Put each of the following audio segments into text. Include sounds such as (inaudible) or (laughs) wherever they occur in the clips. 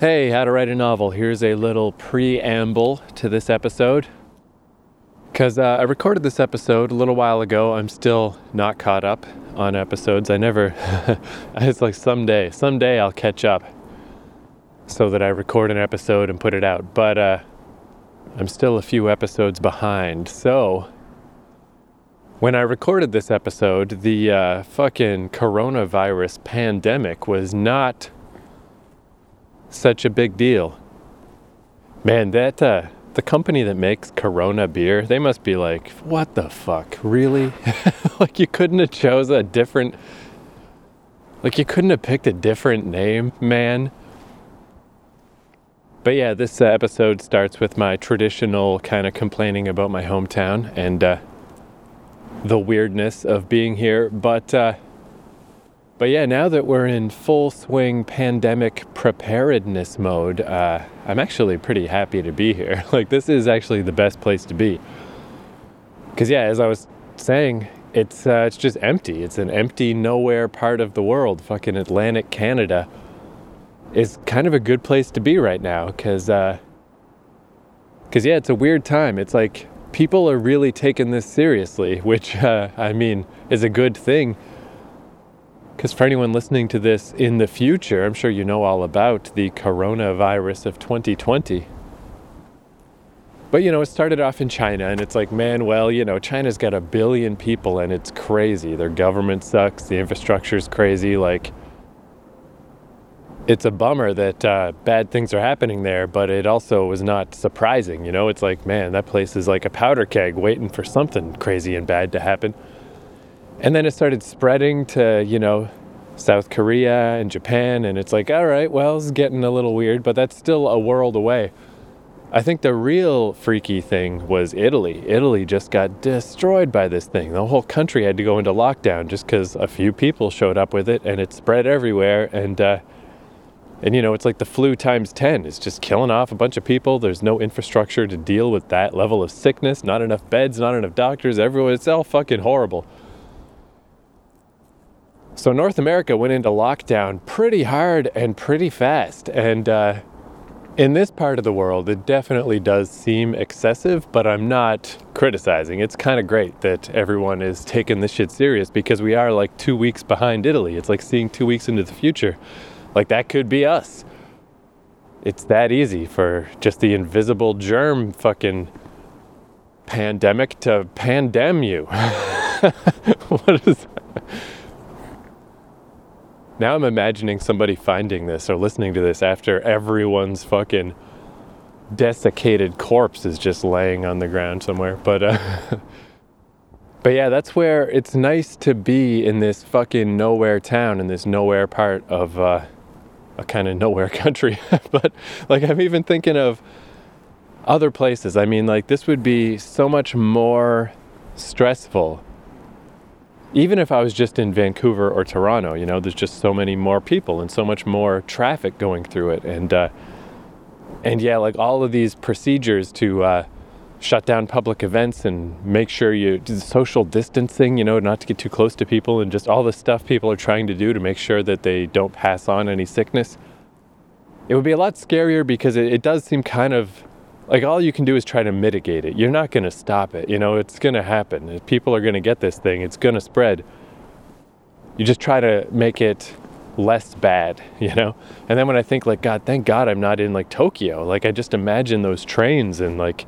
Hey, how to write a novel. Here's a little preamble to this episode. Because uh, I recorded this episode a little while ago. I'm still not caught up on episodes. I never, (laughs) it's like someday, someday I'll catch up so that I record an episode and put it out. But uh, I'm still a few episodes behind. So when I recorded this episode, the uh, fucking coronavirus pandemic was not such a big deal. Man, that uh, the company that makes Corona beer, they must be like, what the fuck, really? (laughs) like you couldn't have chose a different, like you couldn't have picked a different name, man. But yeah, this uh, episode starts with my traditional kind of complaining about my hometown and uh, the weirdness of being here. But uh, but yeah, now that we're in full swing pandemic preparedness mode, uh, I'm actually pretty happy to be here. (laughs) like, this is actually the best place to be. Because, yeah, as I was saying, it's, uh, it's just empty. It's an empty, nowhere part of the world. Fucking Atlantic Canada is kind of a good place to be right now. Because, uh, cause, yeah, it's a weird time. It's like people are really taking this seriously, (laughs) which, uh, I mean, is a good thing because for anyone listening to this in the future, I'm sure you know all about the coronavirus of 2020. But you know, it started off in China, and it's like, man, well, you know, China's got a billion people and it's crazy. Their government sucks, the infrastructure's crazy. Like, it's a bummer that uh, bad things are happening there, but it also was not surprising. You know, it's like, man, that place is like a powder keg waiting for something crazy and bad to happen. And then it started spreading to, you know, South Korea and Japan. And it's like, all right, well, it's getting a little weird, but that's still a world away. I think the real freaky thing was Italy. Italy just got destroyed by this thing. The whole country had to go into lockdown just because a few people showed up with it and it spread everywhere. And, uh, and you know, it's like the flu times 10. It's just killing off a bunch of people. There's no infrastructure to deal with that level of sickness, not enough beds, not enough doctors, everyone. It's all fucking horrible. So North America went into lockdown pretty hard and pretty fast. And uh, in this part of the world, it definitely does seem excessive, but I'm not criticizing. It's kind of great that everyone is taking this shit serious because we are like two weeks behind Italy. It's like seeing two weeks into the future. Like that could be us. It's that easy for just the invisible germ fucking pandemic to pandem you. (laughs) what is that? Now I'm imagining somebody finding this or listening to this after everyone's fucking desiccated corpse is just laying on the ground somewhere. But uh, (laughs) but yeah, that's where it's nice to be in this fucking nowhere town in this nowhere part of uh, a kind of nowhere (laughs) country. (laughs) but like I'm even thinking of other places. I mean, like this would be so much more stressful even if I was just in Vancouver or Toronto, you know, there's just so many more people and so much more traffic going through it, and uh, and yeah, like all of these procedures to uh, shut down public events and make sure you do social distancing, you know, not to get too close to people, and just all the stuff people are trying to do to make sure that they don't pass on any sickness. It would be a lot scarier because it, it does seem kind of like all you can do is try to mitigate it. You're not going to stop it. You know, it's going to happen. If people are going to get this thing, it's going to spread. You just try to make it less bad, (laughs) you know? And then when I think like god, thank god I'm not in like Tokyo. Like I just imagine those trains and like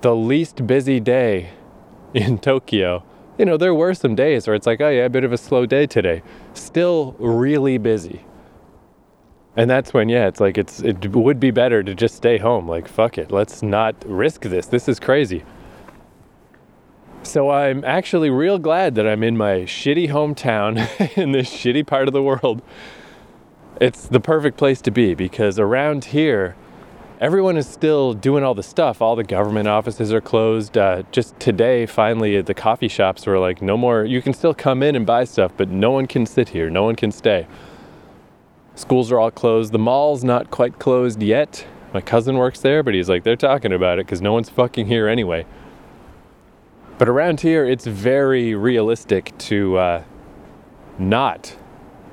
the least busy day (laughs) in Tokyo. You know, there were some days where it's like, oh yeah, a bit of a slow day today. Still really busy and that's when yeah it's like it's it would be better to just stay home. Like fuck it. Let's not risk this. This is crazy. So i'm actually real glad that i'm in my shitty hometown (laughs) in this shitty part of the world. It's the perfect place to be because around here everyone is still doing all the stuff. All the government offices are closed. Uh, just today finally the coffee shops were like no more you can still come in and buy stuff but no one can sit here. No one can stay Schools are all closed. The mall's not quite closed yet. My cousin works there, but he's like, they're talking about it because no one's fucking here anyway. But around here, it's very realistic to uh, not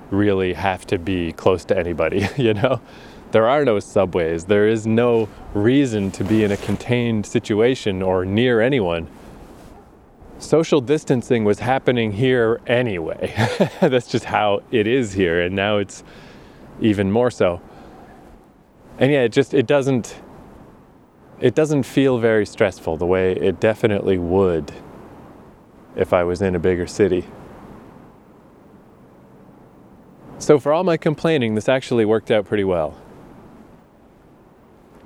really have to be close to anybody, (laughs) you know? There are no subways. There is no reason to be in a contained situation or near anyone. Social distancing was happening here anyway. (laughs) That's just how it is here, and now it's even more so. And yeah, it just it doesn't it doesn't feel very stressful the way it definitely would if I was in a bigger city. So, for all my complaining, this actually worked out pretty well.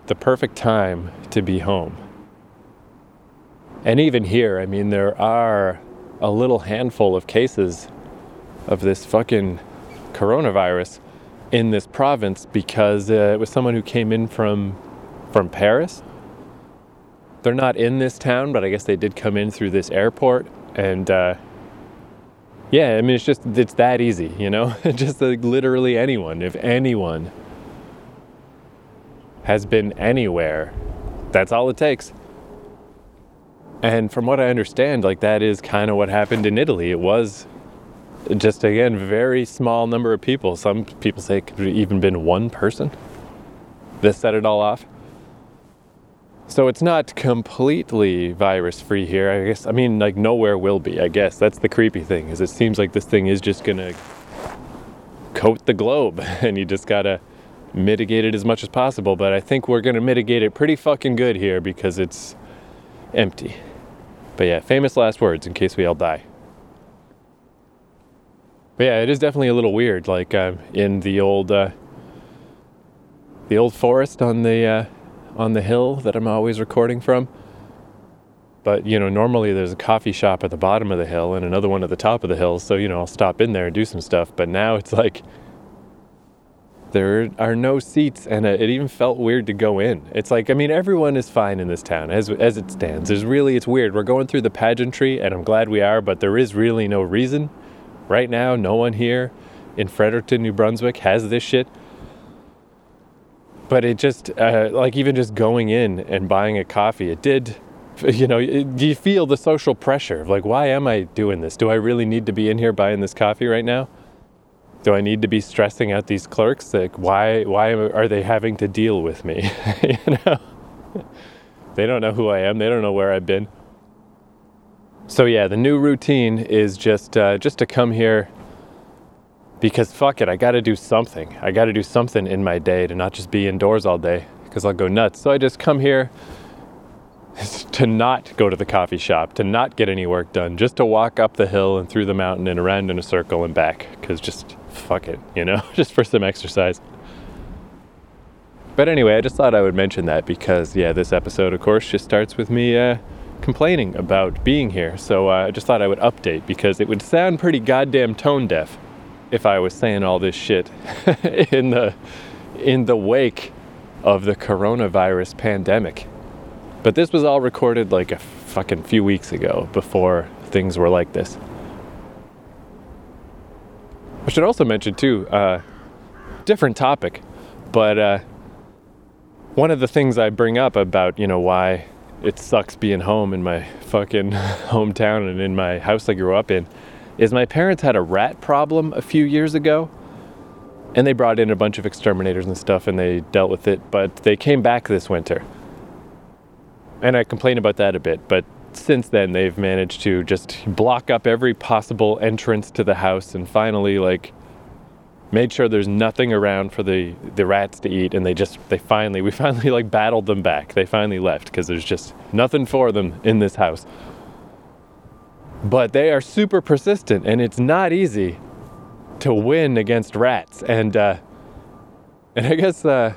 The perfect time to be home. And even here, I mean, there are a little handful of cases of this fucking coronavirus in this province because uh, it was someone who came in from from Paris. They're not in this town, but I guess they did come in through this airport and uh, yeah, I mean, it's just, it's that easy, you know? (laughs) just like literally anyone, if anyone has been anywhere, that's all it takes. And from what I understand, like that is kind of what happened in Italy. It was just, again, very small number of people. Some people say it could have even been one person that set it all off. So it's not completely virus free here. I guess I mean like nowhere will be. I guess that's the creepy thing is it seems like this thing is just going to coat the globe (laughs) and you just got to mitigate it as much as possible, but I think we're going to mitigate it pretty fucking good here because it's empty. But yeah, famous last words in case we all die. But yeah, it is definitely a little weird like uh, in the old uh, the old forest on the uh, on the hill that I'm always recording from. But, you know, normally there's a coffee shop at the bottom of the hill and another one at the top of the hill. So, you know, I'll stop in there and do some stuff. But now it's like there are no seats and it even felt weird to go in. It's like, I mean, everyone is fine in this town as, as it stands. There's really, it's weird. We're going through the pageantry and I'm glad we are, but there is really no reason. Right now, no one here in Fredericton, New Brunswick has this shit. But it just uh, like even just going in and buying a coffee it did you know do you feel the social pressure? Of like why am i doing this? Do i really need to be in here buying this coffee right now? Do i need to be stressing out these clerks? Like why why are they having to deal with me? (laughs) You know? They don't know who i am. They don't know where i've been so yeah the new routine is just uh, just to come here because fuck it, I got to do something. I got to do something in my day to not just be indoors all day because I'll go nuts. So I just come here (laughs) to not go to the coffee shop, to not get any work done, just to walk up the hill and through the mountain and around in a circle and back because just fuck it, you know, (laughs) just for some exercise. But anyway, I just thought I would mention that because, yeah, this episode, of course, just starts with me uh, complaining about being here. So uh, I just thought I would update because it would sound pretty goddamn tone deaf if I was saying all this shit (laughs) in the in the wake of the coronavirus pandemic. But this was all recorded like a fucking few weeks ago before things were like this. I should also mention too, uh, different topic, but uh, one of the things I bring up about you know why it sucks being home in my fucking (laughs) hometown and in my house I grew up in is my parents had a rat problem a few years ago and they brought in a bunch of exterminators and stuff and they dealt with it but they came back this winter. And i complain about that a bit but since then they've managed to just block up every possible entrance to the house and finally like made sure there's nothing around for the the rats to eat and they just they finally (laughs) we finally like battled them back. They finally left because there's just nothing for them in this house. But they are super persistent and it's not easy to win against rats. And uh, and i guess uh,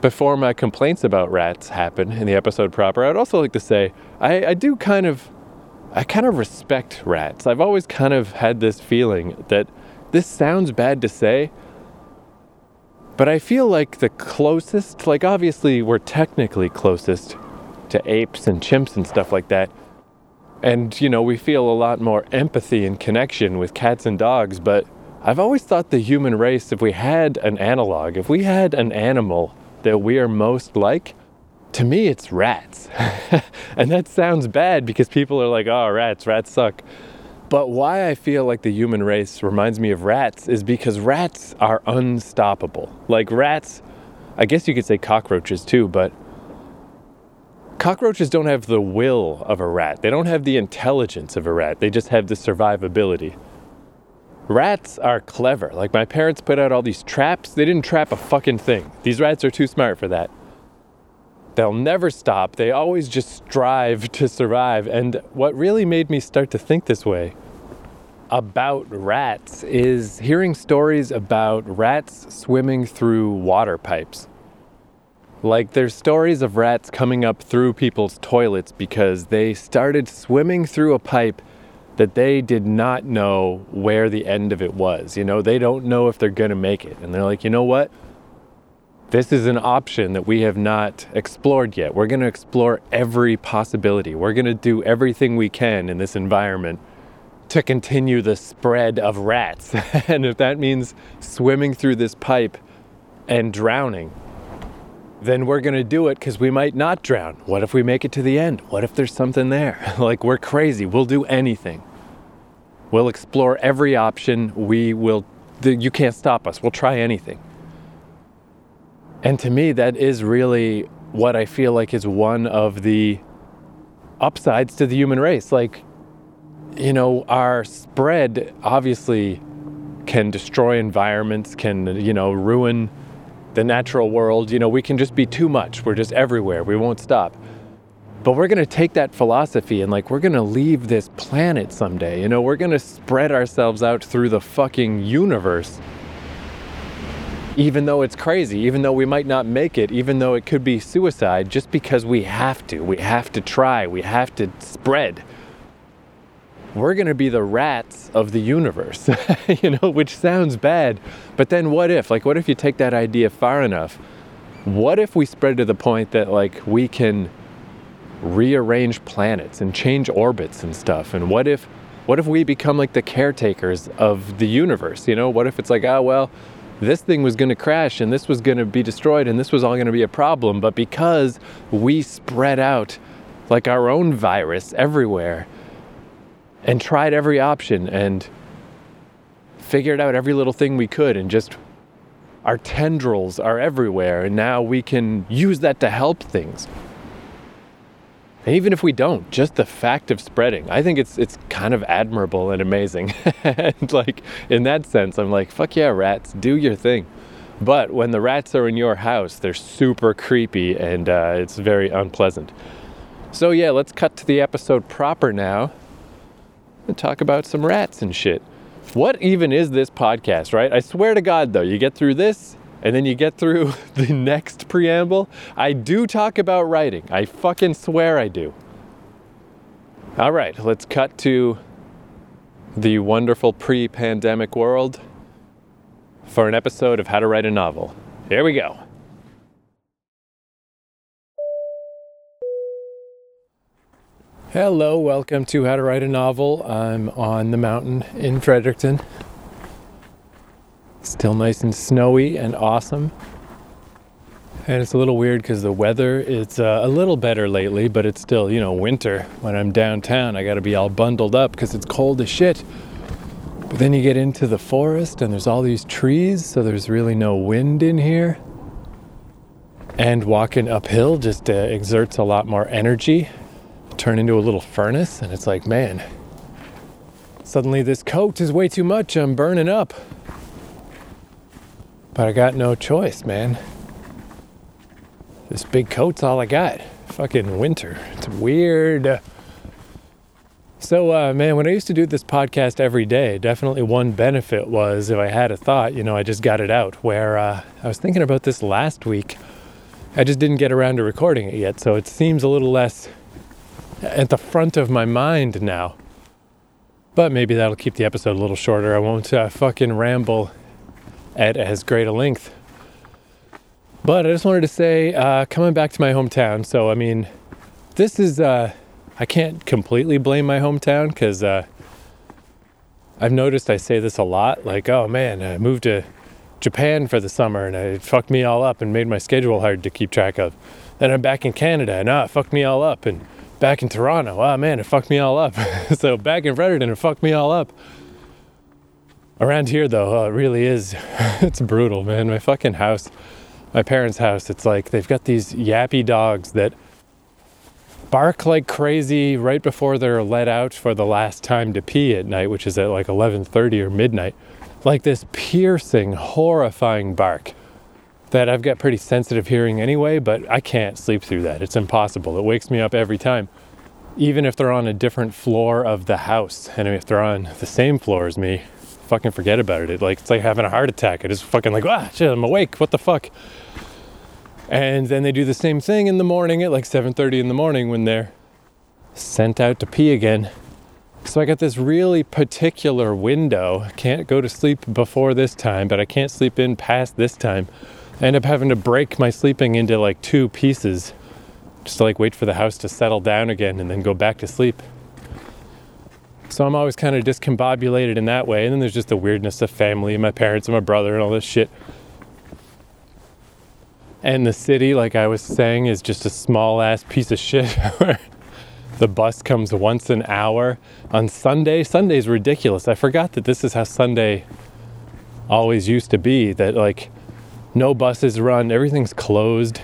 before my complaints about rats happen in the episode proper i'd also like to say I, I do kind of i kind of respect rats. I've always kind of had this feeling that this sounds bad to say but i feel like the closest like obviously we're technically closest to apes and chimps and stuff like that and, you know, we feel a lot more empathy and connection with cats and dogs, but I've always thought the human race, if we had an analog, if we had an animal that we are most like, to me it's rats. (laughs) and that sounds bad because people are like, oh, rats, rats suck. But why I feel like the human race reminds me of rats is because rats are unstoppable. Like rats, I guess you could say cockroaches too, but cockroaches don't have the will of a rat. They don't have the intelligence of a rat. They just have the survivability. Rats are clever. Like my parents put out all these traps, they didn't trap a fucking thing. These rats are too smart for that. They'll never stop. They always just strive to survive. And what really made me start to think this way about rats is hearing stories about rats swimming through water pipes. Like, there's stories of rats coming up through people's toilets because they started swimming through a pipe that they did not know where the end of it was. You know, they don't know if they're gonna make it. And they're like, you know what? This is an option that we have not explored yet. We're gonna explore every possibility. We're gonna do everything we can in this environment to continue the spread of rats. (laughs) and if that means swimming through this pipe and drowning, then we're going to do it because we might not drown. What if we make it to the end? What if there's something there? (laughs) like, we're crazy. We'll do anything. We'll explore every option. We will, you can't stop us. We'll try anything. And to me, that is really what I feel like is one of the upsides to the human race. Like, you know, our spread obviously can destroy environments, can, you know, ruin the natural world. You know, we can just be too much. We're just everywhere. We won't stop. But we're going to take that philosophy and like we're going to leave this planet someday. You know, we're going to spread ourselves out through the fucking universe. Even though it's crazy, even though we might not make it, even though it could be suicide, just because we have to. We have to try. We have to spread we're going to be the rats of the universe, (laughs) you know, which sounds bad. But then what if? Like, what if you take that idea far enough? What if we spread to the point that, like, we can rearrange planets and change orbits and stuff? And what if, what if we become like the caretakers of the universe? You know, what if it's like, oh, well, this thing was going to crash and this was going to be destroyed and this was all going to be a problem. But because we spread out like our own virus everywhere, and tried every option and figured out every little thing we could and just our tendrils are everywhere and now we can use that to help things. And even if we don't just the fact of spreading i think it's it's kind of admirable and amazing. (laughs) And like in that sense i'm like fuck yeah rats do your thing. But when the rats are in your house they're super creepy and uh, it's very unpleasant. So yeah let's cut to the episode proper now and talk about some rats and shit. What even is this podcast, right? I swear to God, though, you get through this and then you get through (laughs) the next preamble. I do talk about writing. I fucking swear I do. All right, let's cut to the wonderful pre pandemic world for an episode of How to Write a Novel. Here we go. Hello, welcome to How to Write a Novel. I'm on the mountain in Fredericton. Still nice and snowy and awesome. And it's a little weird because the weather is uh, a little better lately, but it's still, you know, winter. When I'm downtown, I got to be all bundled up because it's cold as shit. But then you get into the forest and there's all these trees, so there's really no wind in here. And walking uphill just uh, exerts a lot more energy turn into a little furnace, and it's like, man, suddenly this coat is way too much. I'm burning up. But I got no choice, man. This big coat's all I got. Fucking winter. It's weird. So, uh, man, when I used to do this podcast every day, definitely one benefit was if I had a thought, you know, I just got it out. Where uh, I was thinking about this last week, I just didn't get around to recording it yet. So it seems a little less at the front of my mind now. But maybe that'll keep the episode a little shorter. I won't uh, fucking ramble at as great a length. But I just wanted to say, uh, coming back to my hometown. So, I mean, this is, uh, I can't completely blame my hometown because uh, I've noticed I say this a lot like, oh man, I moved to Japan for the summer and it fucked me all up and made my schedule hard to keep track of. Then I'm back in Canada and ah, it fucked me all up. And back in Toronto, oh man, it fucked me all up. (laughs) so back in Fredericton, it fucked me all up. Around here, though, oh, it really is. (laughs) it's brutal, man. My fucking house, my parents' house, it's like they've got these yappy dogs that bark like crazy right before they're let out for the last time to pee at night, which is at like 11:30 or midnight. Like this piercing, horrifying bark that I've got pretty sensitive hearing anyway, but I can't sleep through that. It's impossible. It wakes me up every time. Even if they're on a different floor of the house, and if they're on the same floor as me, fucking forget about it. it like it's like having a heart attack. I just fucking like, ah, shit, I'm awake. What the fuck? And then they do the same thing in the morning at like 7:30 in the morning when they're sent out to pee again. So I got this really particular window. Can't go to sleep before this time, but I can't sleep in past this time. I end up having to break my sleeping into like two pieces just to like wait for the house to settle down again and then go back to sleep. So I'm always kind of discombobulated in that way. And then there's just the weirdness of family and my parents and my brother and all this shit. And the city, like I was saying, is just a small ass piece of shit. (laughs) the bus comes once an hour on Sunday. Sunday's ridiculous. I forgot that this is how Sunday always used to be. That like no buses run, everything's closed.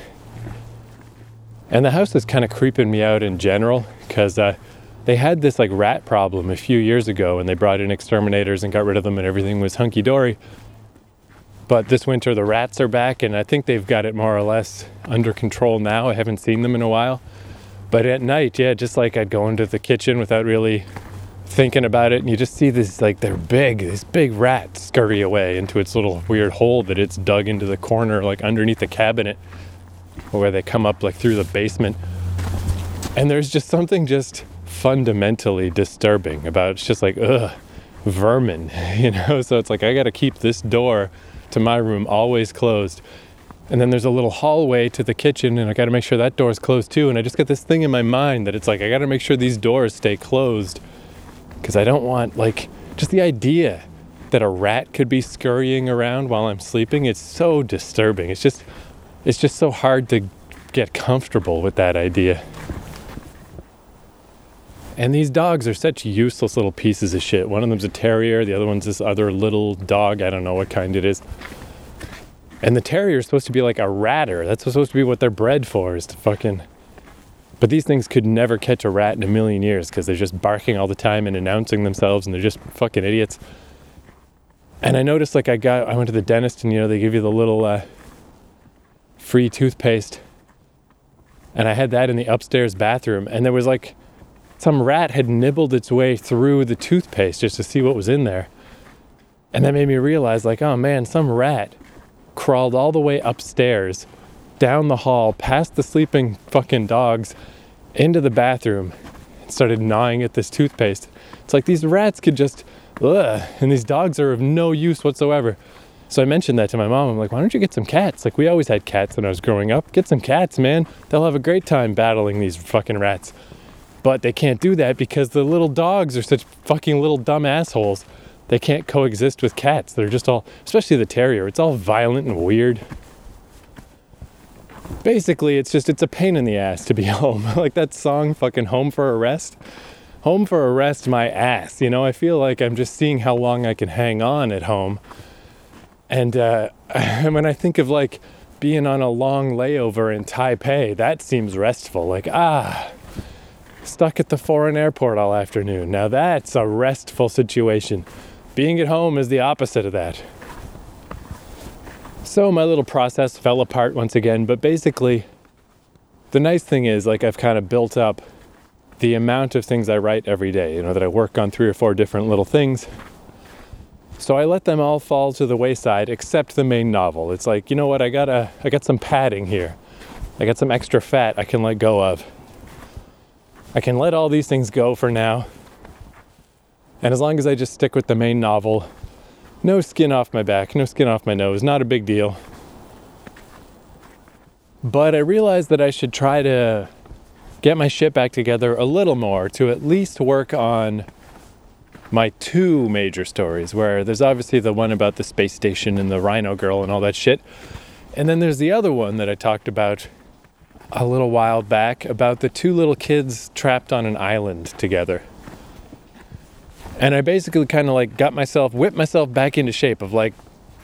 And the house is kind of creeping me out in general because uh, they had this like rat problem a few years ago and they brought in exterminators and got rid of them and everything was hunky dory. But this winter the rats are back and I think they've got it more or less under control now. I haven't seen them in a while. But at night, yeah, just like I'd go into the kitchen without really thinking about it and you just see this like they're big, this big rat scurry away into its little weird hole that it's dug into the corner like underneath the cabinet where they come up like through the basement. And there's just something just fundamentally disturbing about it's just like ugh vermin, (laughs) you know? So it's like I got to keep this door to my room always closed. And then there's a little hallway to the kitchen, and I got to make sure that door's closed too. And I just get this thing in my mind that it's like I got to make sure these doors stay closed because I don't want, like, just the idea that a rat could be scurrying around while I'm sleeping. It's so disturbing. It's just, it's just so hard to get comfortable with that idea. And these dogs are such useless little pieces of shit. One of them's a terrier, the other one's this other little dog. I don't know what kind it is. And the terrier is supposed to be like a ratter. That's supposed to be what they're bred for, is to fucking. But these things could never catch a rat in a million years because they're just barking all the time and announcing themselves and they're just fucking idiots. And I noticed, like, I got, I went to the dentist and, you know, they give you the little uh, free toothpaste. And I had that in the upstairs bathroom. And there was like some rat had nibbled its way through the toothpaste just to see what was in there. And that made me realize, like, oh man, some rat crawled all the way upstairs, down the hall, past the sleeping fucking dogs, into the bathroom, and started gnawing at this toothpaste. It's like these rats could just, ugh, and these dogs are of no use whatsoever. So I mentioned that to my mom. I'm like, why don't you get some cats? Like, we always had cats when I was growing up. Get some cats, man. They'll have a great time battling these fucking rats. But they can't do that because the little dogs are such fucking little dumb assholes. They can't coexist with cats. They're just all, especially the terrier, it's all violent and weird. Basically, it's just, it's a pain in the ass to be (laughs) home. like that song, fucking Home for a Rest. Home for a rest, my ass. You know, I feel like I'm just seeing how long I can hang on at home. And uh, (laughs) when I think of like being on a long layover in Taipei, that seems restful. Like, ah, stuck at the foreign airport all afternoon. Now that's a restful situation. Being at home is the opposite of that. So my little process fell apart once again, but basically, the nice thing is, like, I've kind of built up the amount of things I write every day, you know, that I work on three or four different little things. So I let them all fall to the wayside except the main novel. It's like, you know what, I got a I got some padding here. I got some extra fat I can let go of. I can let all these things go for now. And as long as I just stick with the main novel, no skin off my back, no skin off my nose, not a big deal. But I realized that I should try to get my shit back together a little more to at least work on my two major stories, where there's obviously the one about the space station and the rhino girl and all that shit. And then there's the other one that I talked about a little while back about the two little kids trapped on an island together. And I basically kind of like got myself, whipped myself back into shape of like,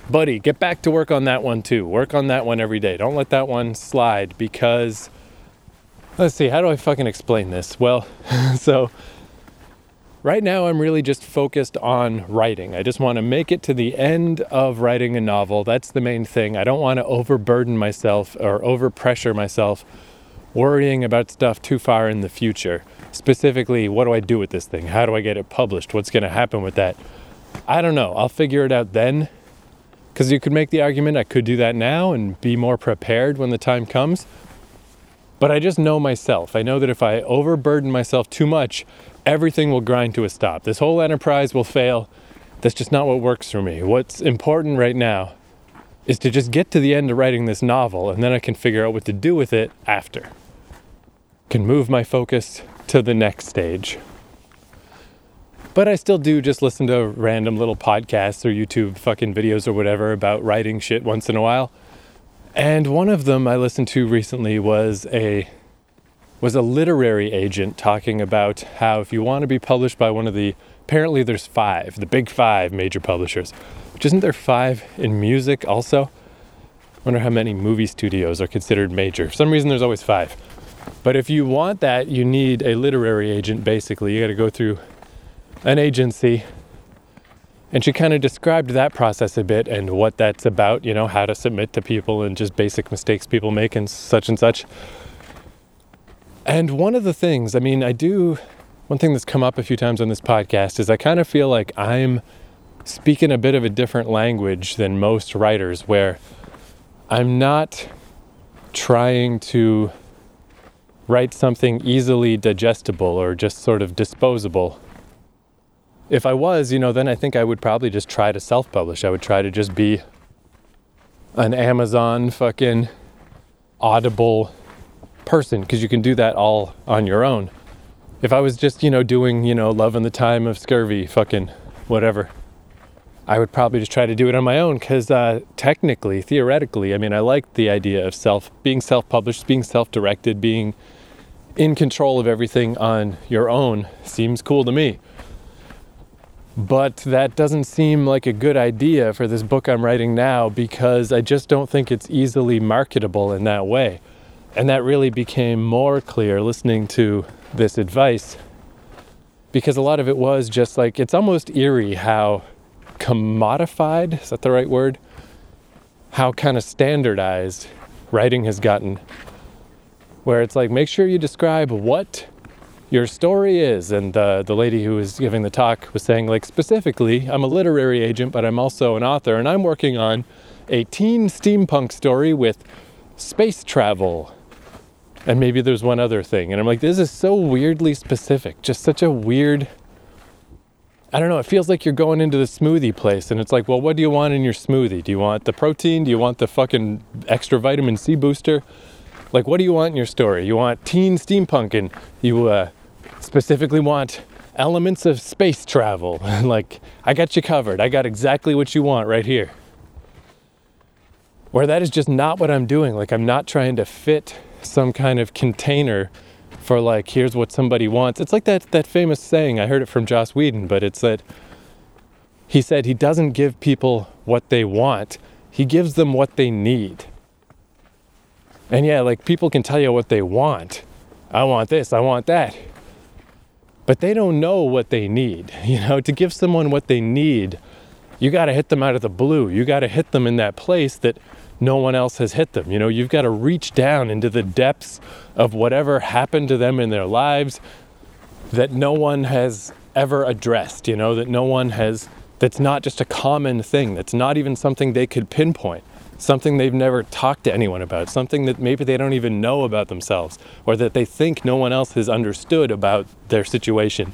buddy, get back to work on that one too. Work on that one every day. Don't let that one slide because, let's see, how do I fucking explain this? Well, (laughs) so right now I'm really just focused on writing. I just want to make it to the end of writing a novel. That's the main thing. I don't want to overburden myself or overpressure myself worrying about stuff too far in the future. Specifically, what do I do with this thing? How do I get it published? What's going to happen with that? I don't know. I'll figure it out then. Because you could make the argument I could do that now and be more prepared when the time comes. But I just know myself. I know that if I overburden myself too much, everything will grind to a stop. This whole enterprise will fail. That's just not what works for me. What's important right now is to just get to the end of writing this novel and then I can figure out what to do with it after. Can move my focus to the next stage. But I still do just listen to random little podcasts or YouTube fucking videos or whatever about writing shit once in a while. And one of them I listened to recently was a was a literary agent talking about how if you want to be published by one of the apparently there's five, the big five major publishers. Which isn't there five in music also? I wonder how many movie studios are considered major. For some reason there's always five. But if you want that, you need a literary agent basically. You got to go through an agency. And she kind of described that process a bit and what that's about, you know, how to submit to people and just basic mistakes people make and such and such. And one of the things, I mean, I do, one thing that's come up a few times on this podcast is I kind of feel like I'm speaking a bit of a different language than most writers, where I'm not trying to write something easily digestible or just sort of disposable. If I was, you know, then I think I would probably just try to self publish. I would try to just be an Amazon fucking audible person because you can do that all on your own. If I was just, you know, doing, you know, love in the time of scurvy, fucking whatever, I would probably just try to do it on my own because uh, technically, theoretically, I mean, I like the idea of self, being self published, being self directed, being in control of everything on your own seems cool to me. But that doesn't seem like a good idea for this book I'm writing now because I just don't think it's easily marketable in that way. And that really became more clear listening to this advice because a lot of it was just like it's almost eerie how commodified, is that the right word? How kind of standardized writing has gotten. Where it's like, make sure you describe what your story is. And the, the lady who was giving the talk was saying, like, specifically, I'm a literary agent, but I'm also an author, and I'm working on a teen steampunk story with space travel and maybe there's one other thing. And I'm like, this is so weirdly specific, just such a weird. I don't know, it feels like you're going into the smoothie place and it's like, well, what do you want in your smoothie? Do you want the protein? Do you want the fucking extra vitamin C booster? Like, what do you want in your story? You want teen steampunk and you uh, specifically want elements of space travel. (laughs) like, I got you covered. I got exactly what you want right here. Where that is just not what I'm doing. Like, I'm not trying to fit some kind of container for like here's what somebody wants. It's like that that famous saying. I heard it from Joss Whedon, but it's that he said he doesn't give people what they want. He gives them what they need. And yeah, like people can tell you what they want. I want this, I want that. But they don't know what they need. (laughs) You know, to give someone what they need, you got to hit them out of the blue. You got to hit them in that place that no one else has hit them. You know, you've got to reach down into the depths of whatever happened to them in their lives that no one has ever addressed, you know, that no one has, that's not just a common thing, that's not even something they could pinpoint, something they've never talked to anyone about, something that maybe they don't even know about themselves, or that they think no one else has understood about their situation.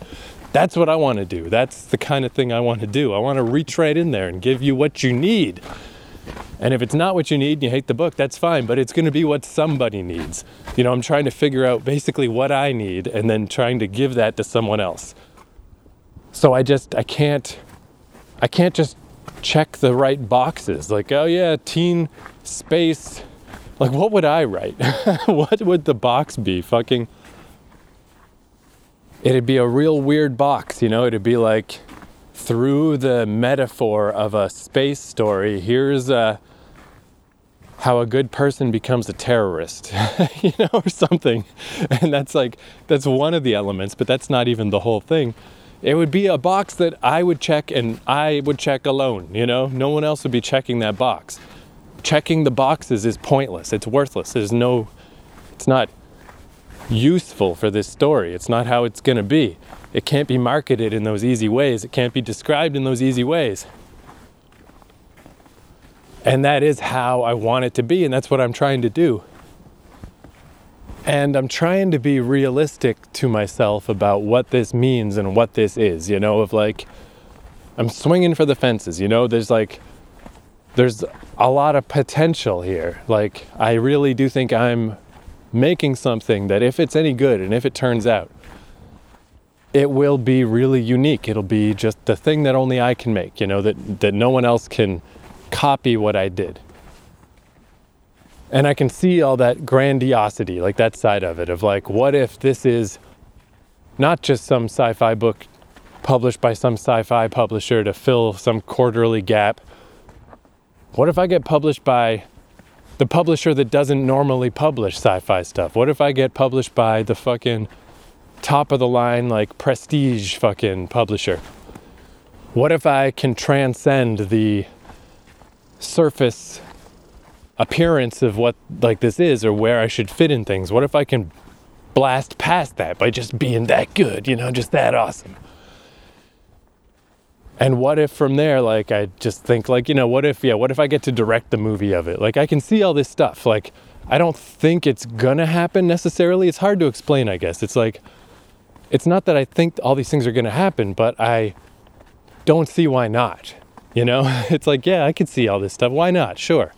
That's what I want to do. That's the kind of thing I want to do. I want to reach right in there and give you what you need and if it's not what you need and you hate the book, that's fine, but it's going to be what somebody needs. You know, I'm trying to figure out basically what I need and then trying to give that to someone else. So I just I can't I can't just check the right boxes like oh yeah, teen space Like, what would I write? (laughs) what would the box be? Fucking. It'd be a real weird box, you know? It'd be like, through the metaphor of a space story, here's a how a good person becomes a terrorist, (laughs) you know, or something. And that's like, that's one of the elements, but that's not even the whole thing. It would be a box that I would check and I would check alone, you know? No one else would be checking that box. Checking the boxes is pointless, it's worthless. There's no, it's not useful for this story. It's not how it's gonna be. It can't be marketed in those easy ways, it can't be described in those easy ways. And that is how I want it to be, and that's what I'm trying to do. And I'm trying to be realistic to myself about what this means and what this is, you know, of like, I'm swinging for the fences, you know, there's like, there's a lot of potential here. Like, I really do think I'm making something that if it's any good and if it turns out, it will be really unique. It'll be just the thing that only I can make, you know, that, that no one else can copy what I did. And I can see all that grandiosity, like that side of it, of like, what if this is not just some sci fi book published by some sci fi publisher to fill some quarterly gap? What if I get published by the publisher that doesn't normally publish sci fi stuff? What if I get published by the fucking top of the line, like prestige fucking publisher? What if I can transcend the surface appearance of what like this is or where I should fit in things? What if I can blast past that by just being that good, you know, just that awesome? And what if from there, like, I just think, like, you know, what if, yeah, what if I get to direct the movie of it? Like, I can see all this stuff. Like, I don't think it's gonna happen necessarily. It's hard to explain, I guess. It's like, it's not that I think all these things are gonna happen, but I don't see why not. You know, (laughs) it's like, yeah, I could see all this stuff. Why not? Sure.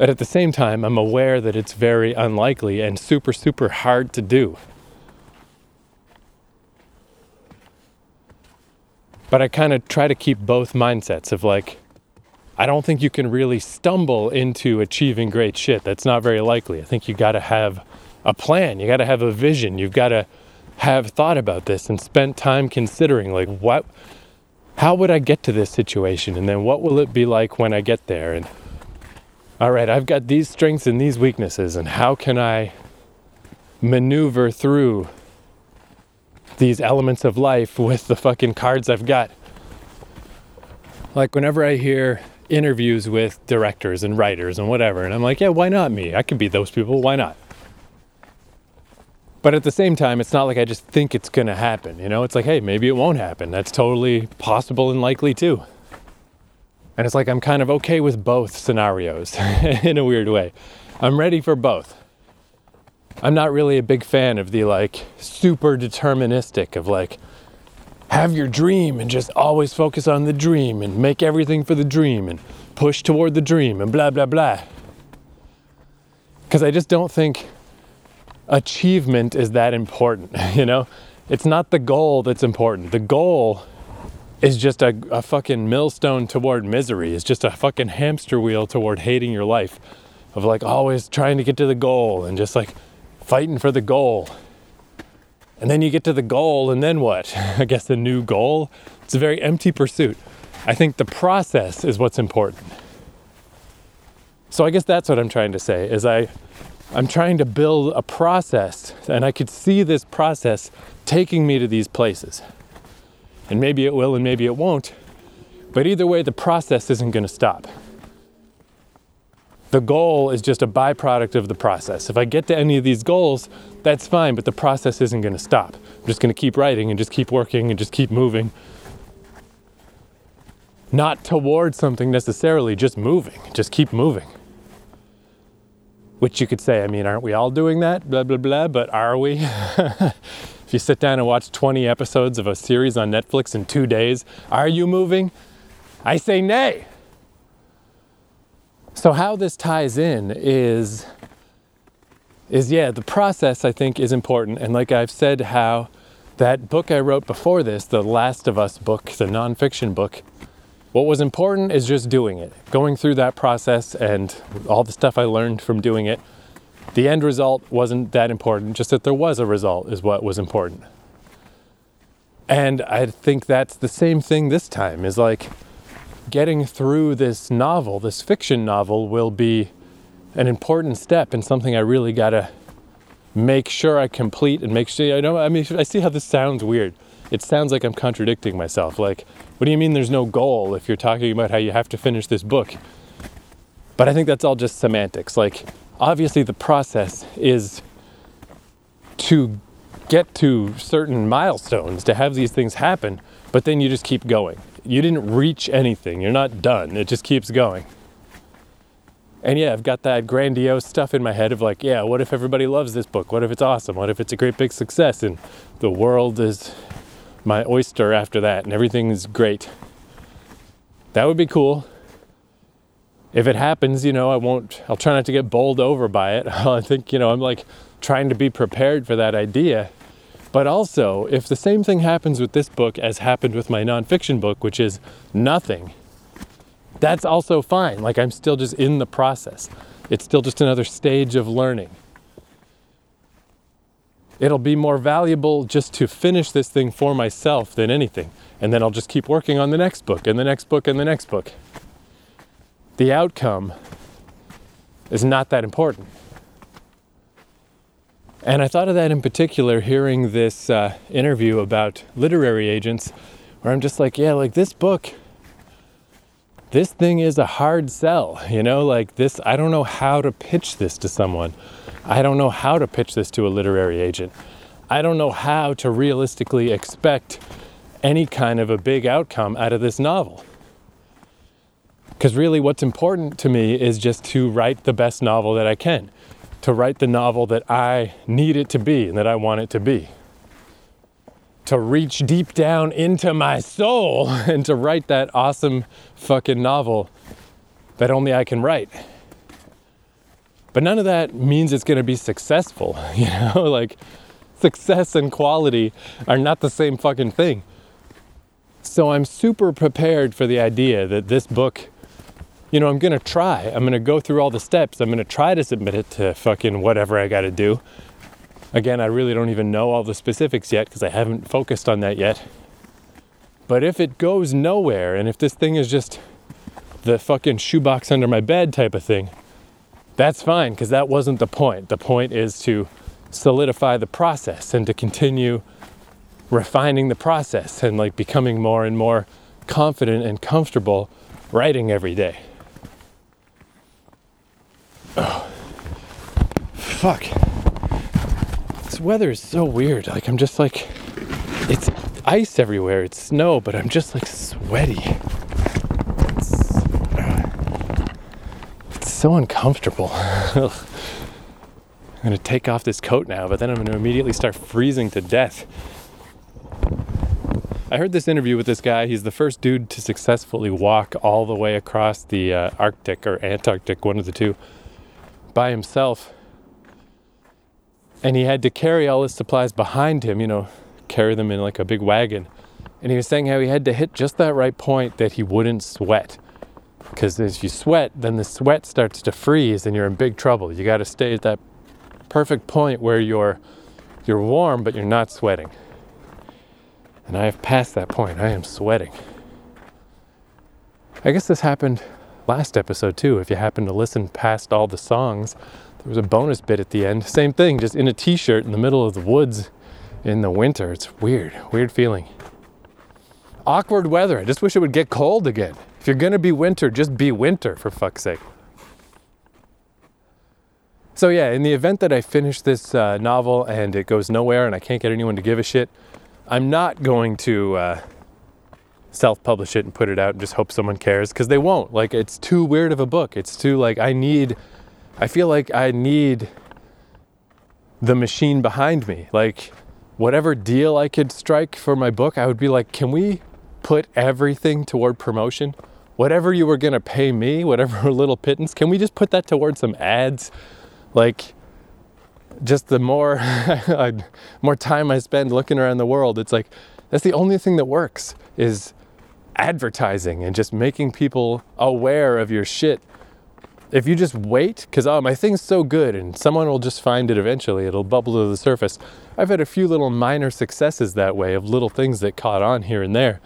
But at the same time, I'm aware that it's very unlikely and super, super hard to do. But I kind of try to keep both mindsets of like, I don't think you can really stumble into achieving great shit. That's not very likely. I think you got to have a plan, you got to have a vision, you've got to have thought about this and spent time considering like what how would I get to this situation and then what will it be like when I get there and all right, I've got these strengths and these weaknesses, and how can I maneuver through these elements of life with the fucking cards I've got? Like, whenever I hear interviews with directors and writers and whatever, and I'm like, yeah, why not me? I could be those people, why not? But at the same time, it's not like I just think it's gonna happen, you know? It's like, hey, maybe it won't happen. That's totally possible and likely too. And it's like I'm kind of okay with both scenarios (laughs) in a weird way. I'm ready for both. I'm not really a big fan of the like super deterministic of like have your dream and just always focus on the dream and make everything for the dream and push toward the dream and blah blah blah. Cuz I just don't think achievement is that important, (laughs) you know? It's not the goal that's important. The goal is just a, a fucking millstone toward misery. It's just a fucking hamster wheel toward hating your life. Of like always trying to get to the goal and just like fighting for the goal. And then you get to the goal, and then what? (laughs) I guess the new goal? It's a very empty pursuit. I think the process is what's important. So I guess that's what I'm trying to say is I I'm trying to build a process and I could see this process taking me to these places. And maybe it will and maybe it won't. But either way, the process isn't going to stop. The goal is just a byproduct of the process. If I get to any of these goals, that's fine, but the process isn't going to stop. I'm just going to keep writing and just keep working and just keep moving. Not towards something necessarily, just moving. Just keep moving. Which you could say, I mean, aren't we all doing that? Blah, blah, blah, but are we? (laughs) If you sit down and watch 20 episodes of a series on Netflix in two days, are you moving? I say nay. So how this ties in is is yeah, the process I think is important and like I've said how that book I wrote before this, the Last of Us book, the nonfiction book, What was important is just doing it, going through that process and all the stuff I learned from doing it. The end result wasn't that important, just that there was a result is what was important. And I think that's the same thing this time is like getting through this novel, this fiction novel, will be an important step and something I really gotta make sure I complete and make sure I know. I mean, I see how this sounds weird. It sounds like I'm contradicting myself. Like, what do you mean there's no goal if you're talking about how you have to finish this book? But I think that's all just semantics. Like, obviously, the process is to get to certain milestones, to have these things happen, but then you just keep going. You didn't reach anything, you're not done, it just keeps going. And yeah, I've got that grandiose stuff in my head of like, yeah, what if everybody loves this book? What if it's awesome? What if it's a great big success and the world is my oyster after that and everything is great? That would be cool. If it happens, you know, I won't, I'll try not to get bowled over by it. (laughs) I think, you know, I'm like trying to be prepared for that idea. But also, if the same thing happens with this book as happened with my nonfiction book, which is nothing, that's also fine. Like I'm still just in the process. It's still just another stage of learning. It'll be more valuable just to finish this thing for myself than anything. And then I'll just keep working on the next book and the next book and the next book. The outcome is not that important. And I thought of that in particular hearing this uh, interview about literary agents, where I'm just like, yeah, like this book this thing is a hard sell, you know, like this, I don't know how to pitch this to someone. I don't know how to pitch this to a literary agent. I don't know how to realistically expect any kind of a big outcome out of this novel. Because really, what's important to me is just to write the best novel that I can, to write the novel that I need it to be and that I want it to be to reach deep down into my soul (laughs) and to write that awesome fucking novel that only I can write. But none of that means it's going to be successful, (laughs) you know? (laughs) Like, success and quality are not the same fucking thing. So I'm super prepared for the idea that this book, you know, I'm to try. I'm to go through all the steps. I'm to try to submit it to fucking whatever I got to do. Again, I really don't even know all the specifics yet because I haven't focused on that yet. But if it goes nowhere and if this thing is just the fucking shoebox under my bed type of thing, that's fine because that wasn't the point. The point is to solidify the process and to continue refining the process and like becoming more and more confident and comfortable writing every day. Oh. Fuck This weather is so weird. Like I'm just like it's ice everywhere. It's snow, but I'm just like sweaty. It's, uh, it's so uncomfortable. (laughs) I'm gonna take off this coat now, but then I'm gonna immediately start freezing to death. I heard this interview with this guy. He's the first dude to successfully walk all the way across the uh, Arctic or Antarctic, one of the two, by himself and he had to carry all his supplies behind him, you know, carry them in like a big wagon. And he was saying how he had to hit just that right point that he wouldn't sweat. Because if you sweat, then the sweat starts to freeze and you're in big trouble. You got to stay at that perfect point where you're you're warm but you're not sweating. And I have passed that point. I am sweating. I guess this happened last episode too. If you happen to listen past all the songs, there was a bonus bit at the end. Same thing, just in a t shirt in the middle of the woods in the winter. It's weird, weird feeling. Awkward weather. I just wish it would get cold again. If you're gonna be winter, just be winter for fuck's sake. So, yeah, in the event that I finish this uh, novel and it goes nowhere and I can't get anyone to give a shit, I'm not going to uh, self publish it and put it out and just hope someone cares because they won't. Like, it's too weird of a book. It's too, like, I need I feel like I need the machine behind me. Like, whatever deal I could strike for my book, I would be like, can we put everything toward promotion? Whatever you were going to pay me, whatever (laughs) little pittance, can we just put that toward some ads? Like, just the more (laughs) more time I spend looking around the world, it's like that's the only thing that works is advertising and just making people aware of your shit. If you just wait, because oh, um, my thing's so good and someone will just find it eventually, it'll bubble to the surface. I've had a few little minor successes that way of little things that caught on here and there.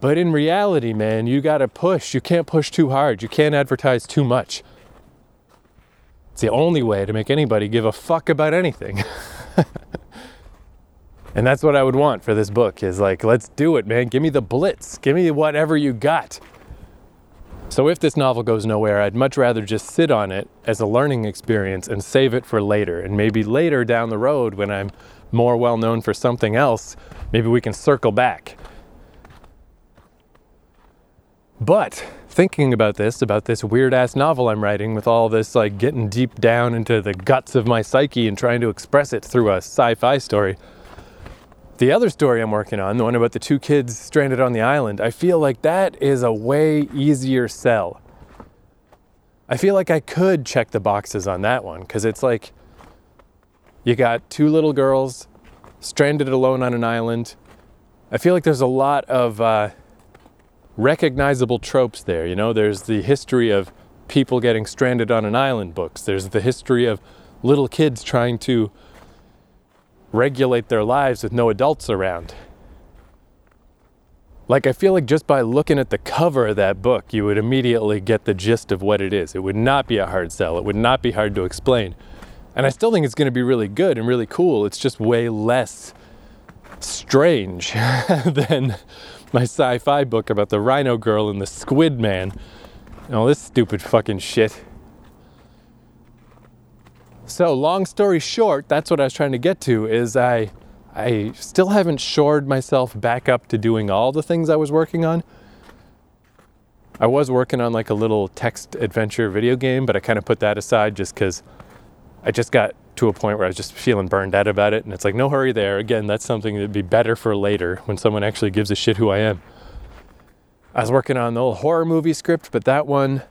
But in reality, man, you gotta push. You can't push too hard. You can't advertise too much. It's the only way to make anybody give a fuck about anything. (laughs) and that's what I would want for this book is like, let's do it, man. Give me the blitz. Give me whatever you got. So if this novel goes nowhere, I'd much rather just sit on it as a learning experience and save it for later. And maybe later down the road when I'm more well known for something else, maybe we can circle back but thinking about this, about this weird ass novel I'm writing with all this like getting deep down into the guts of my psyche and trying to express it through a sci fi story. The other story I'm working on, the one about the two kids stranded on the island, I feel like that is a way easier sell. I feel like I could check the boxes on that one because it's like you got two little girls stranded alone on an island. I feel like there's a lot of uh, recognizable tropes there. You know, there's the history of people getting stranded on an island books, there's the history of little kids trying to regulate their lives with no adults around. Like, I feel like just by looking at the cover of that book, you would immediately get the gist of what it is. It would not be a hard sell, it would not be hard to explain. And I still think it's going to be really good and really cool. It's just way less strange (laughs) than my sci fi book about the rhino girl and the squid man. And all this stupid fucking shit. So, long story short, that's what I was trying to get to is I I still haven't shored myself back up to doing all the things I was working on. I was working on like a little text adventure video game, but I kind of put that aside just cuz I just got to a point where I was just feeling burned out about it. And it's like, no hurry there. Again, that's something that'd be better for later when someone actually gives a shit who I am. I was working on the old horror movie script, but that one,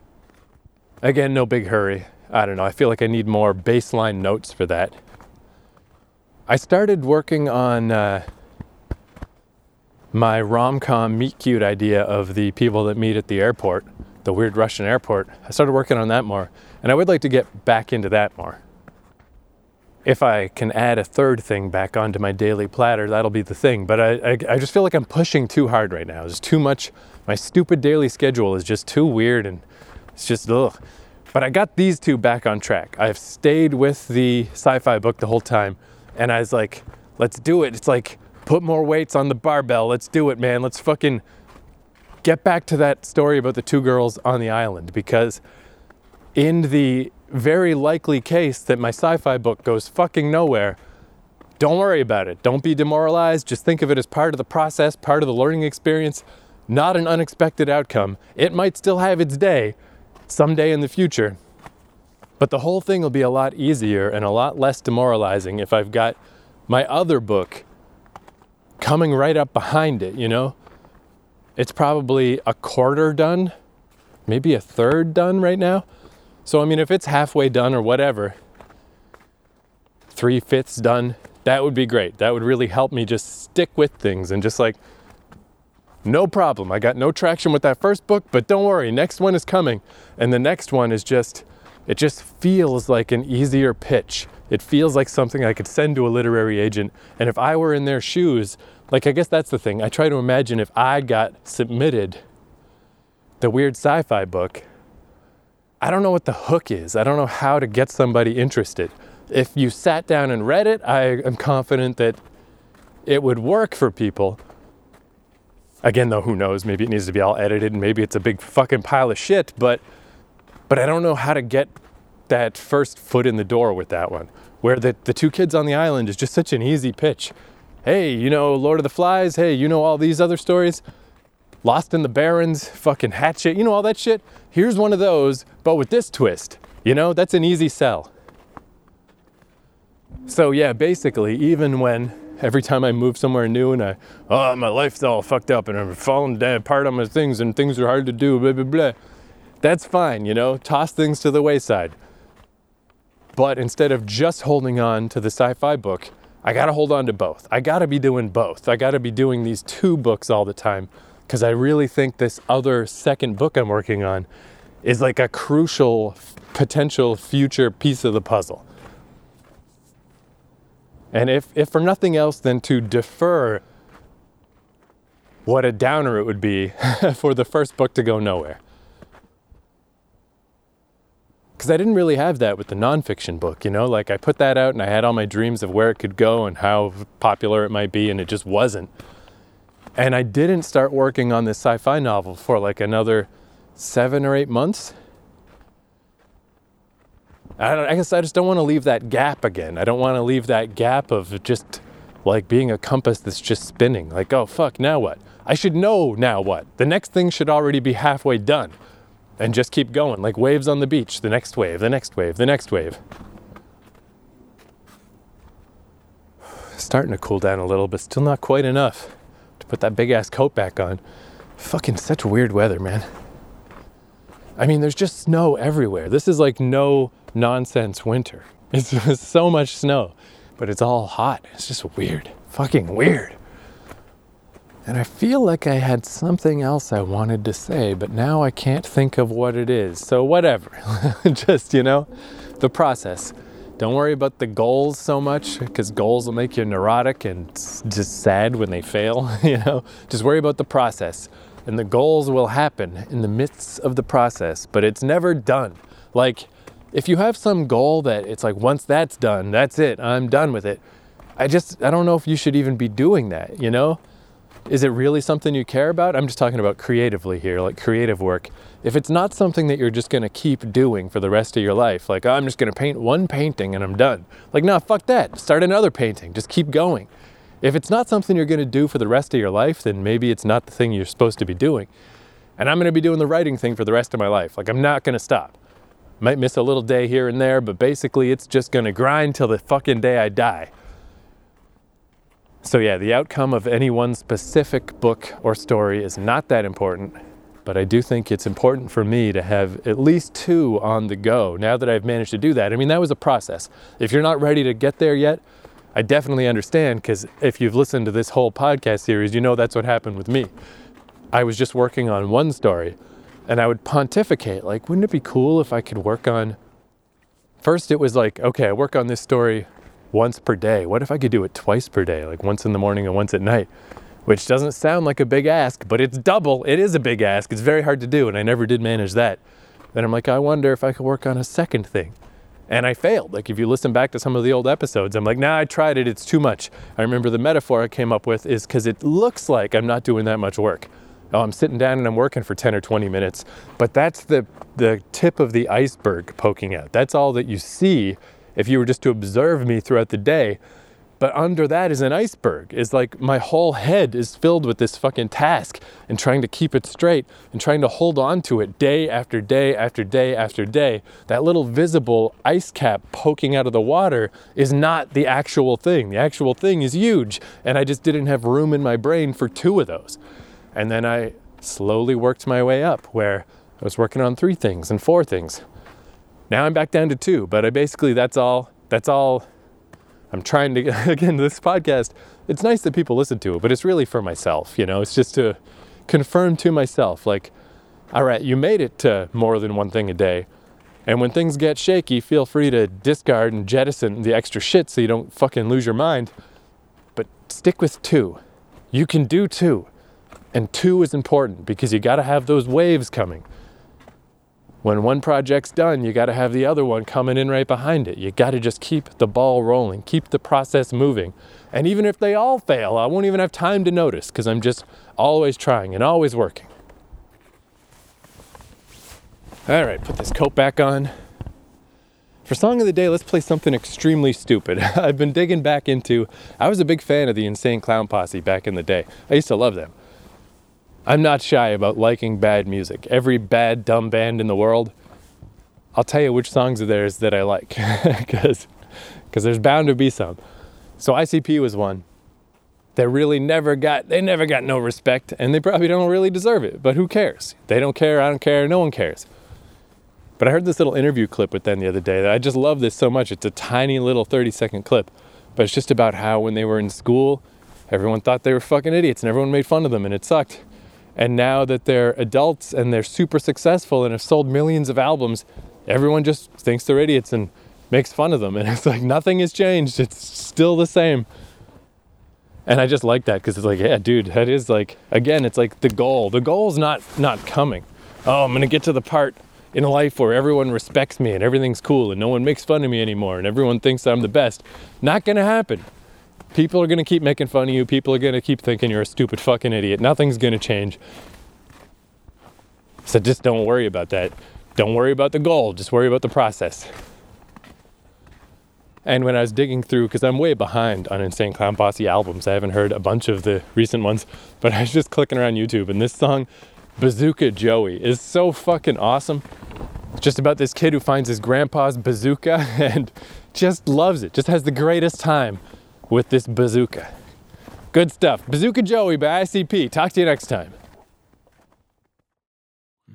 again, no big hurry. I don't know. I feel like I need more baseline notes for that. I started working on uh, my rom com meet cute idea of the people that meet at the airport, the weird Russian airport. I started working on that more, and I would like to get back into that more if I can add a third thing back onto my daily platter, that'll be the thing. But I, I, I, just feel like I'm pushing too hard right now. There's too much. My stupid daily schedule is just too weird and it's just ugh. But I got these two back on track. I've stayed with the sci fi book the whole time. And I was like, let's do it. It's like, put more weights on the barbell. Let's do it, man. Let's fucking get back to that story about the two girls on the island because in the very likely case that my sci fi book goes fucking nowhere, don't worry about it. Don't be demoralized. Just think of it as part of the process, part of the learning experience, not an unexpected outcome. It might still have its day someday in the future, but the whole thing will be a lot easier and a lot less demoralizing if I've got my other book coming right up behind it, you know? It's probably a quarter done, maybe a third done right now. So, I mean, if it's halfway done or whatever, three fifths done, that would be great. That would really help me just stick with things and just like, no problem. I got no traction with that first book, but don't worry, next one is coming. And the next one is just, it just feels like an easier pitch. It feels like something I could send to a literary agent. And if I were in their shoes, like, I guess that's the thing. I try to imagine if I got submitted the weird sci fi book I don't know what the hook is. I don't know how to get somebody interested. If you sat down and read it, I am confident that it would work for people. Again, though, who knows? Maybe it needs to be all edited and maybe it's a big fucking pile of shit, but but I don't know how to get that first foot in the door with that one. Where the, the two kids on the island is just such an easy pitch. Hey, you know Lord of the Flies? Hey, you know all these other stories? Lost in the Barrens, fucking Hatchet, you know all that shit? Here's one of those, but with this twist. You know, that's an easy sell. So, yeah, basically, even when every time I move somewhere new and I, oh, my life's all fucked up and I'm falling apart on my things and things are hard to do, blah, blah, blah. That's fine, you know, toss things to the wayside. But instead of just holding on to the sci fi book, I gotta hold on to both. I gotta be doing both. I gotta be doing these two books all the time because I really think this other second book I'm working on is like a crucial potential future piece of the puzzle. And if, if for nothing else than to defer what a downer it would be (laughs) for the first book to go nowhere. Because I didn't really have that with the nonfiction book, you know? Like I put that out and I had all my dreams of where it could go and how popular it might be, and it just wasn't. And I didn't start working on this sci fi novel for like another seven or eight months. I, I guess I just don't want to leave that gap again. I don't want to leave that gap of just like being a compass that's just spinning. Like, oh, fuck, now what? I should know now what. The next thing should already be halfway done and just keep going, like waves on the beach. The next wave, the next wave, the next wave. (sighs) Starting to cool down a little, but still not quite enough to put that big ass coat back on. Fucking such weird weather, man. I mean, there's just snow everywhere. This is like no nonsense winter. (laughs) It's so much snow, but it's all hot. It's just weird. Fucking weird. And I feel like I had something else I wanted to say, but now I can't think of what it is. So, whatever. (laughs) just, you know, the process. Don't worry about the goals so much because goals will make you neurotic and just sad when they fail, (laughs) you know. Just worry about the process. And the goals will happen in the midst of the process, but it's never done. Like, if you have some goal that it's like, once that's done, that's it, I'm done with it. I just, I don't know if you should even be doing that, you know? Is it really something you care about? I'm just talking about creatively here, like creative work. If it's not something that you're just gonna keep doing for the rest of your life, like, oh, I'm just gonna paint one painting and I'm done. Like, no, fuck that. Start another painting. Just keep going. If it's not something you're gonna do for the rest of your life, then maybe it's not the thing you're supposed to be doing. And I'm gonna be doing the writing thing for the rest of my life. Like, I'm not gonna stop. Might miss a little day here and there, but basically it's just gonna grind till the fucking day I die. So, yeah, the outcome of any one specific book or story is not that important, but I do think it's important for me to have at least two on the go now that I've managed to do that. I mean, that was a process. If you're not ready to get there yet, I definitely understand because if you've listened to this whole podcast series, you know that's what happened with me. I was just working on one story and I would pontificate like, wouldn't it be cool if I could work on. First, it was like, okay, I work on this story once per day. What if I could do it twice per day, like once in the morning and once at night? Which doesn't sound like a big ask, but it's double. It is a big ask. It's very hard to do, and I never did manage that. Then I'm like, I wonder if I could work on a second thing. And I failed. Like, if you listen back to some of the old episodes, I'm like, nah, I tried it. It's too much. I remember the metaphor I came up with is because it looks like I'm not doing that much work. Oh, I'm sitting down and I'm working for 10 or 20 minutes. But that's the, the tip of the iceberg poking out. That's all that you see if you were just to observe me throughout the day. But under that is an iceberg. Is like my whole head is filled with this fucking task and trying to keep it straight and trying to hold on to it day after day after day after day. That little visible ice cap poking out of the water is not the actual thing. The actual thing is huge. And I just didn't have room in my brain for two of those. And then I slowly worked my way up where I was working on three things and four things now I'm back down to two, but I basically that's all that's all I'm trying to (laughs) again this podcast. It's nice that people listen to it, but it's really for myself, you know. It's just to confirm to myself like all right, you made it to more than one thing a day. And when things get shaky, feel free to discard and jettison the extra shit so you don't fucking lose your mind. But stick with two. You can do two. And two is important because you got to have those waves coming when one project's done, you got to have the other one coming in right behind it. You got to just keep the ball rolling, keep the process moving. And even if they all fail, I won't even have time to notice because I'm just always trying and always working. All right, put this coat back on. For song of the day, let's play something extremely stupid. (laughs) I've been digging back into, I was a big fan of the Insane Clown Posse back in the day. I used to love them. I'm not shy about liking bad music. Every bad, dumb band in the world, I'll tell you which songs of theirs that I like, (laughs) because there's bound to be some. So ICP was one that really never got, they never got no respect, and they probably don't really deserve it, but who cares? They don't care, I don't care, no one cares. But I heard this little interview clip with them the other day that I just love this so much. It's a tiny little 30 second clip, but it's just about how when they were in school, everyone thought they were fucking idiots and everyone made fun of them and it sucked. And now that they're adults and they're super successful and have sold millions of albums, everyone just thinks they're idiots and makes fun of them. (laughs) And it's like nothing has changed. It's still the same. And I just like that because it's like, yeah, dude, that is like, again, it's like the goal. The goal is not not coming. Oh, I'm gonna get to the part in life where everyone respects me and everything's cool and no one makes fun of me anymore and everyone thinks I'm the best. Not gonna happen. People are gonna keep making fun of you. People are gonna keep thinking you're a stupid fucking idiot. Nothing's gonna change. So just don't worry about that. Don't worry about the goal. Just worry about the process. And when I was digging through, because I'm way behind on Insane Clown Posse albums, I haven't heard a bunch of the recent ones, but I was just clicking around YouTube, and this song, Bazooka Joey, is so fucking awesome. It's just about this kid who finds his grandpa's bazooka (laughs) and just loves it, just has the greatest time with this bazooka. Good stuff. Bazooka Joey by ICP. Talk to you next time.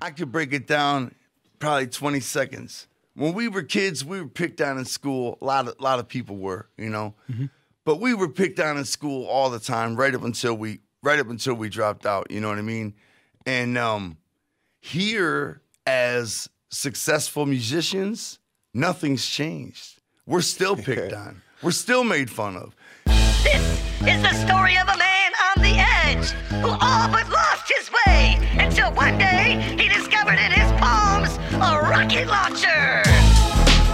I could break it down probably 20 seconds when we were kids, we were picked on in school. A lot of lot of people were, you know, mm-hmm. but we were picked on in school all the time, right up until we right up until we dropped out. You know what I mean? And um, here, as successful musicians, nothing's changed. We're still picked (laughs) on. We're still made fun of. This is the story of a man on the edge who all but lost his way until one day he discovered in his palms a rocket launcher.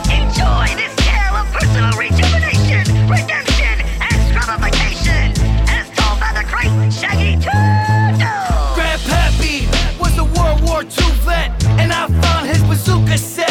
Enjoy this tale of personal rejuvenation, redemption, and scrubification, as told by the great Shaggy Turtle. Grandpappy was a World War II vet, and I found his bazooka set